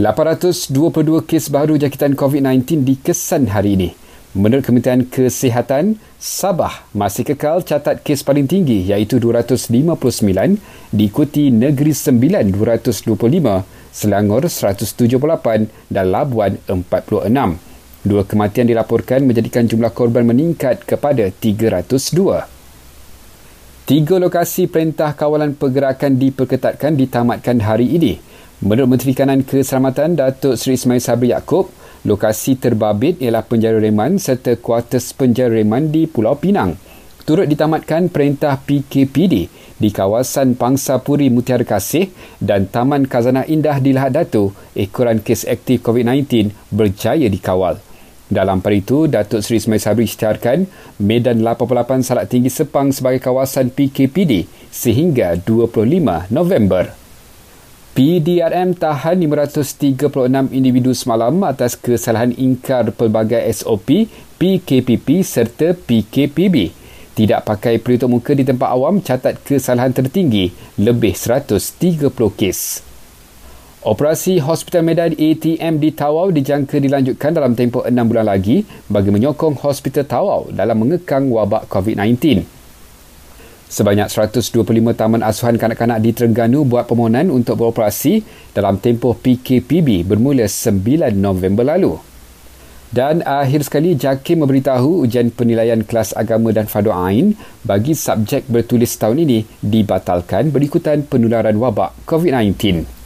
822 kes baru jangkitan COVID-19 dikesan hari ini. Menurut Kementerian Kesihatan, Sabah masih kekal catat kes paling tinggi iaitu 259, diikuti Negeri Sembilan 225, Selangor 178 dan Labuan 46. Dua kematian dilaporkan menjadikan jumlah korban meningkat kepada 302. Tiga lokasi perintah kawalan pergerakan diperketatkan ditamatkan hari ini. Menurut Menteri Kanan Keselamatan Datuk Seri Ismail Sabri Yaakob, lokasi terbabit ialah penjara reman serta kuartus penjara reman di Pulau Pinang. Turut ditamatkan perintah PKPD di kawasan Pangsa Puri Mutiara Kasih dan Taman Kazana Indah di Lahad Datu, ekoran kes aktif COVID-19 berjaya dikawal. Dalam pada itu, Datuk Seri Ismail Sabri isytiharkan Medan 88 Salak Tinggi Sepang sebagai kawasan PKPD sehingga 25 November. PDRM tahan 536 individu semalam atas kesalahan ingkar pelbagai SOP, PKPP serta PKPB. Tidak pakai pelitup muka di tempat awam catat kesalahan tertinggi lebih 130 kes. Operasi Hospital Medan ATM di Tawau dijangka dilanjutkan dalam tempoh 6 bulan lagi bagi menyokong Hospital Tawau dalam mengekang wabak COVID-19. Sebanyak 125 taman asuhan kanak-kanak di Terengganu buat permohonan untuk beroperasi dalam tempoh PKPB bermula 9 November lalu. Dan akhir sekali, JAKIM memberitahu ujian penilaian kelas agama dan fardu ain bagi subjek bertulis tahun ini dibatalkan berikutan penularan wabak COVID-19.